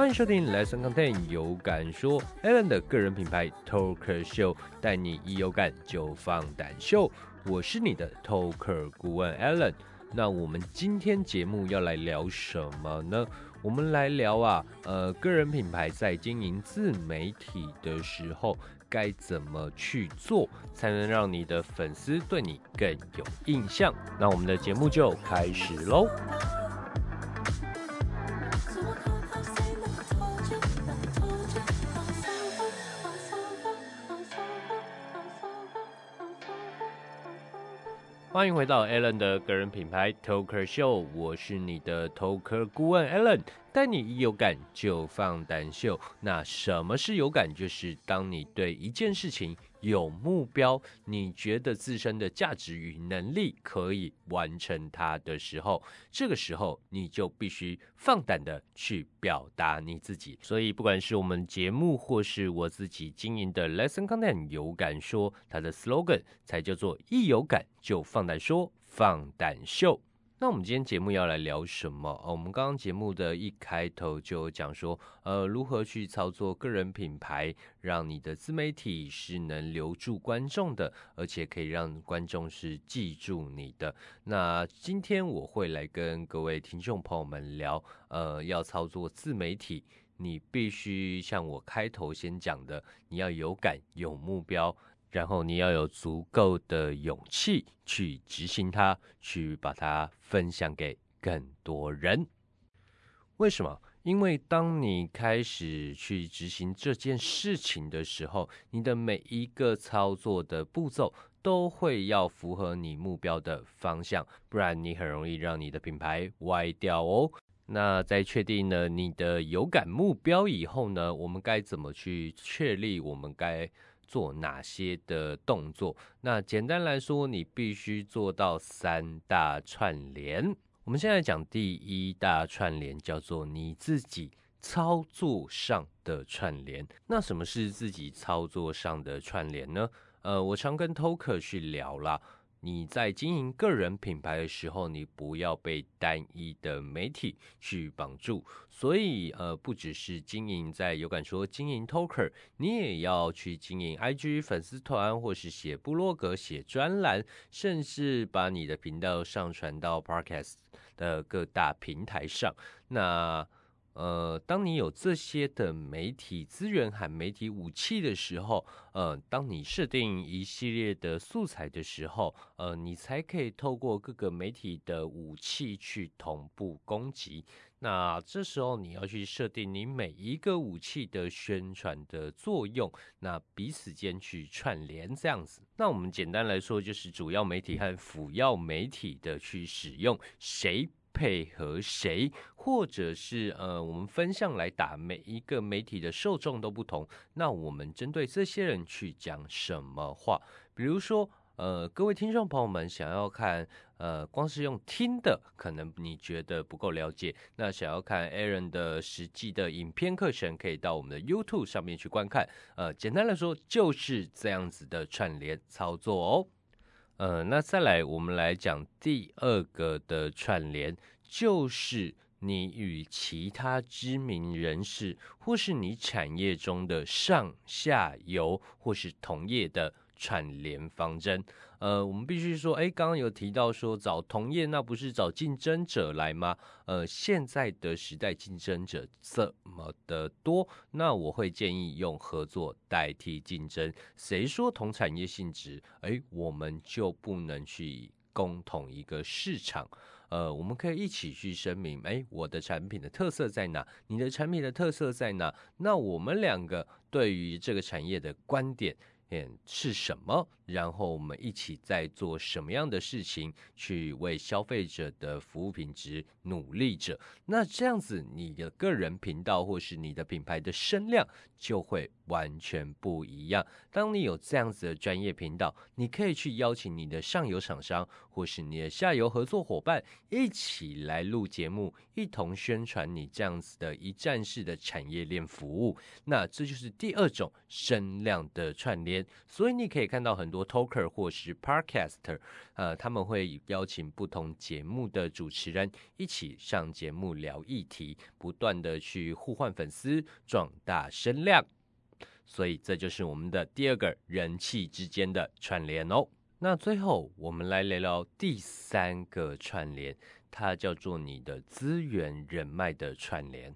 欢迎收听 Lesson Content 有感说 Allen 的个人品牌 Talker Show，带你一有感就放胆秀。我是你的 Talker 顾问 Allen。那我们今天节目要来聊什么呢？我们来聊啊，呃，个人品牌在经营自媒体的时候该怎么去做，才能让你的粉丝对你更有印象？那我们的节目就开始喽。欢迎回到 Alan 的个人品牌 Talker Show，我是你的 Talker 顾问 Alan，。带你一有感就放胆秀。那什么是有感？就是当你对一件事情有目标，你觉得自身的价值与能力可以完成它的时候，这个时候你就必须放胆的去表达你自己。所以，不管是我们节目或是我自己经营的 Lesson Content，有感说它的 slogan 才叫做一有感就放胆说，放胆秀。那我们今天节目要来聊什么？我们刚刚节目的一开头就讲说，呃，如何去操作个人品牌，让你的自媒体是能留住观众的，而且可以让观众是记住你的。那今天我会来跟各位听众朋友们聊，呃，要操作自媒体，你必须像我开头先讲的，你要有感、有目标。然后你要有足够的勇气去执行它，去把它分享给更多人。为什么？因为当你开始去执行这件事情的时候，你的每一个操作的步骤都会要符合你目标的方向，不然你很容易让你的品牌歪掉哦。那在确定了你的有感目标以后呢，我们该怎么去确立？我们该做哪些的动作？那简单来说，你必须做到三大串联。我们现在讲第一大串联，叫做你自己操作上的串联。那什么是自己操作上的串联呢？呃，我常跟 Toker 去聊啦。你在经营个人品牌的时候，你不要被单一的媒体去绑住。所以，呃，不只是经营在有感说经营 Talker，你也要去经营 IG 粉丝团，或是写部落格、写专栏，甚至把你的频道上传到 Podcast 的各大平台上。那呃，当你有这些的媒体资源和媒体武器的时候，呃，当你设定一系列的素材的时候，呃，你才可以透过各个媒体的武器去同步攻击。那这时候你要去设定你每一个武器的宣传的作用，那彼此间去串联这样子。那我们简单来说，就是主要媒体和辅要媒体的去使用谁。配合谁，或者是呃，我们分项来打，每一个媒体的受众都不同。那我们针对这些人去讲什么话？比如说，呃，各位听众朋友们想要看，呃，光是用听的，可能你觉得不够了解。那想要看 Aaron 的实际的影片课程，可以到我们的 YouTube 上面去观看。呃，简单来说，就是这样子的串联操作哦。呃，那再来，我们来讲第二个的串联，就是你与其他知名人士，或是你产业中的上下游，或是同业的。串联方针，呃，我们必须说，哎，刚刚有提到说找同业，那不是找竞争者来吗？呃，现在的时代竞争者这么的多，那我会建议用合作代替竞争。谁说同产业性质，哎，我们就不能去共同一个市场？呃，我们可以一起去声明，哎，我的产品的特色在哪？你的产品的特色在哪？那我们两个对于这个产业的观点。是什么？然后我们一起在做什么样的事情，去为消费者的服务品质努力着？那这样子，你的个人频道或是你的品牌的声量就会完全不一样。当你有这样子的专业频道，你可以去邀请你的上游厂商或是你的下游合作伙伴一起来录节目，一同宣传你这样子的一站式的产业链服务。那这就是第二种声量的串联。所以你可以看到很多。Talker 或是 podcaster，呃，他们会邀请不同节目的主持人一起上节目聊议题，不断的去互换粉丝，壮大声量。所以这就是我们的第二个人气之间的串联哦。那最后我们来聊聊第三个串联，它叫做你的资源人脉的串联。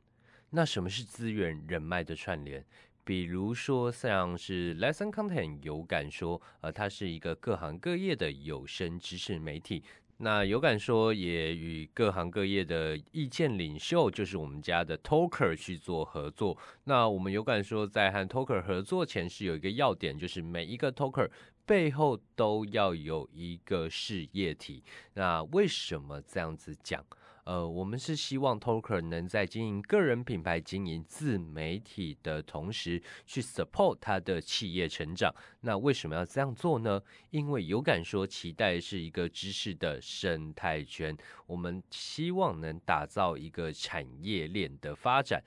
那什么是资源人脉的串联？比如说，像是 Lesson Content 有感说，呃，它是一个各行各业的有声知识媒体。那有感说也与各行各业的意见领袖，就是我们家的 Talker 去做合作。那我们有感说，在和 Talker 合作前是有一个要点，就是每一个 Talker 背后都要有一个事业体。那为什么这样子讲？呃，我们是希望 Toker 能在经营个人品牌、经营自媒体的同时，去 support 他的企业成长。那为什么要这样做呢？因为有感说，期待是一个知识的生态圈，我们希望能打造一个产业链的发展。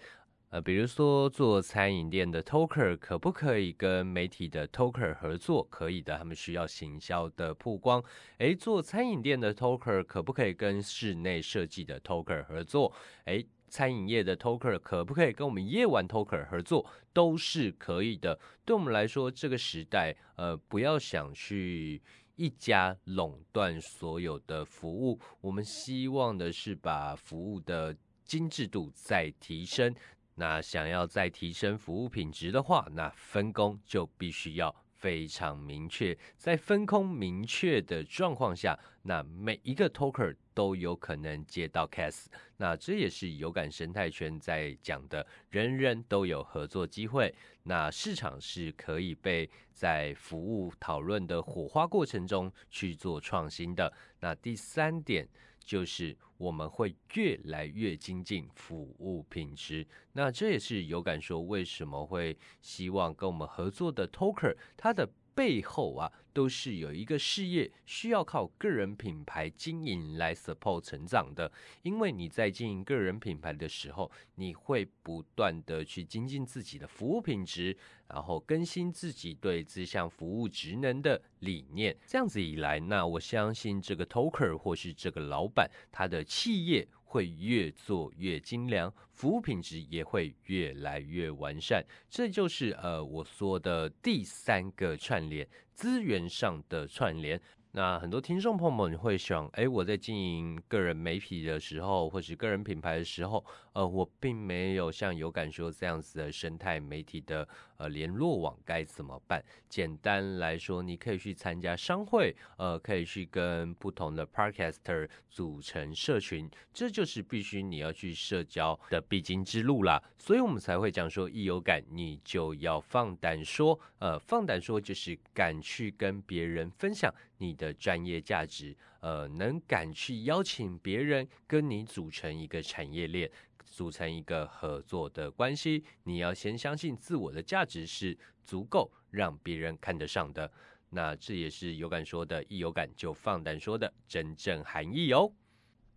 呃，比如说做餐饮店的 Talker 可不可以跟媒体的 Talker 合作？可以的，他们需要行销的曝光。诶，做餐饮店的 Talker 可不可以跟室内设计的 Talker 合作？诶，餐饮业的 Talker 可不可以跟我们夜晚 Talker 合作？都是可以的。对我们来说，这个时代，呃，不要想去一家垄断所有的服务，我们希望的是把服务的精致度再提升。那想要再提升服务品质的话，那分工就必须要非常明确。在分工明确的状况下，那每一个 talker 都有可能接到 case。那这也是有感生态圈在讲的，人人都有合作机会。那市场是可以被在服务讨论的火花过程中去做创新的。那第三点。就是我们会越来越精进服务品质，那这也是有感说为什么会希望跟我们合作的 Toker 他的。背后啊，都是有一个事业需要靠个人品牌经营来 support 成长的。因为你在经营个人品牌的时候，你会不断的去精进自己的服务品质，然后更新自己对这项服务职能的理念。这样子以来，那我相信这个 talker 或是这个老板，他的企业。会越做越精良，服务品质也会越来越完善。这就是呃我说的第三个串联，资源上的串联。那很多听众朋友们会想，哎，我在经营个人媒体的时候，或是个人品牌的时候，呃，我并没有像有感说这样子的生态媒体的呃联络网该怎么办？简单来说，你可以去参加商会，呃，可以去跟不同的 podcaster 组成社群，这就是必须你要去社交的必经之路啦。所以我们才会讲说，一有感你就要放胆说，呃，放胆说就是敢去跟别人分享。你的专业价值，呃，能敢去邀请别人跟你组成一个产业链，组成一个合作的关系，你要先相信自我的价值是足够让别人看得上的。那这也是有感说的，一有感就放胆说的真正含义哦。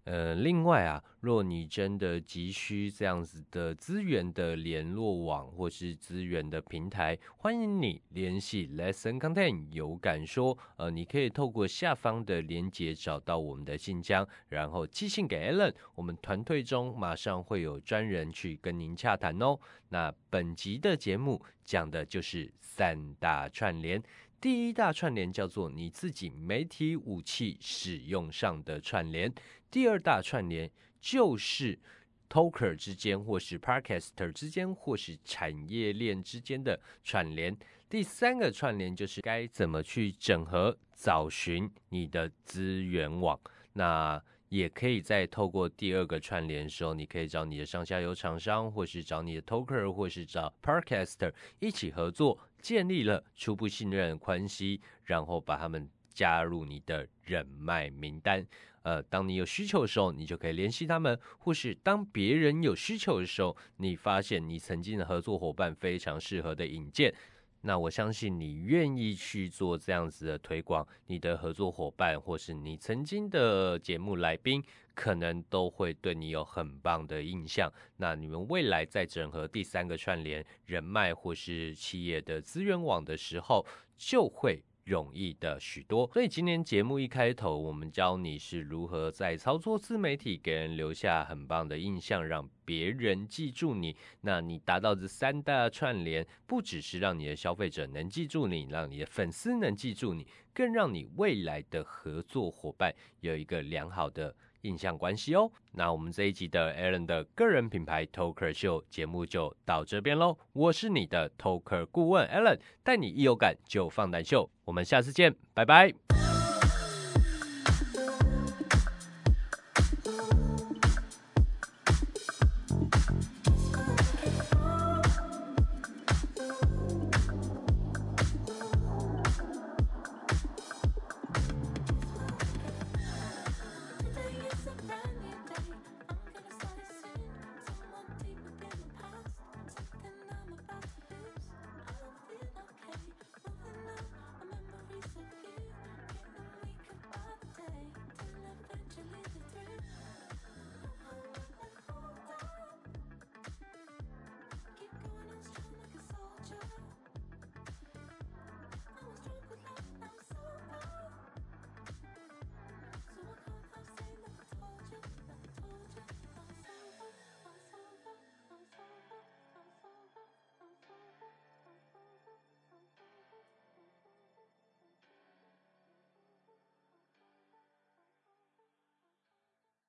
呃，另外啊，若你真的急需这样子的资源的联络网或是资源的平台，欢迎你联系 Lesson Content 有感说，呃，你可以透过下方的连接找到我们的信箱，然后寄信给 Allen，我们团队中马上会有专人去跟您洽谈哦。那本集的节目讲的就是三大串联。第一大串联叫做你自己媒体武器使用上的串联，第二大串联就是 talker 之间或是 podcaster 之间或是产业链之间的串联，第三个串联就是该怎么去整合找寻你的资源网。那也可以在透过第二个串联的时候，你可以找你的上下游厂商，或是找你的 talker，或是找 podcaster 一起合作。建立了初步信任关系，然后把他们加入你的人脉名单。呃，当你有需求的时候，你就可以联系他们；或是当别人有需求的时候，你发现你曾经的合作伙伴非常适合的引荐。那我相信你愿意去做这样子的推广，你的合作伙伴或是你曾经的节目来宾，可能都会对你有很棒的印象。那你们未来在整合第三个串联人脉或是企业的资源网的时候，就会。容易的许多。所以今天节目一开头，我们教你是如何在操作自媒体给人留下很棒的印象，让别人记住你。那你达到这三大串联，不只是让你的消费者能记住你，让你的粉丝能记住你，更让你未来的合作伙伴有一个良好的。印象关系哦，那我们这一集的 Allen 的个人品牌 Talker 秀节目就到这边喽。我是你的 Talker 顾问 Allen，带你一有感就放胆秀，我们下次见，拜拜。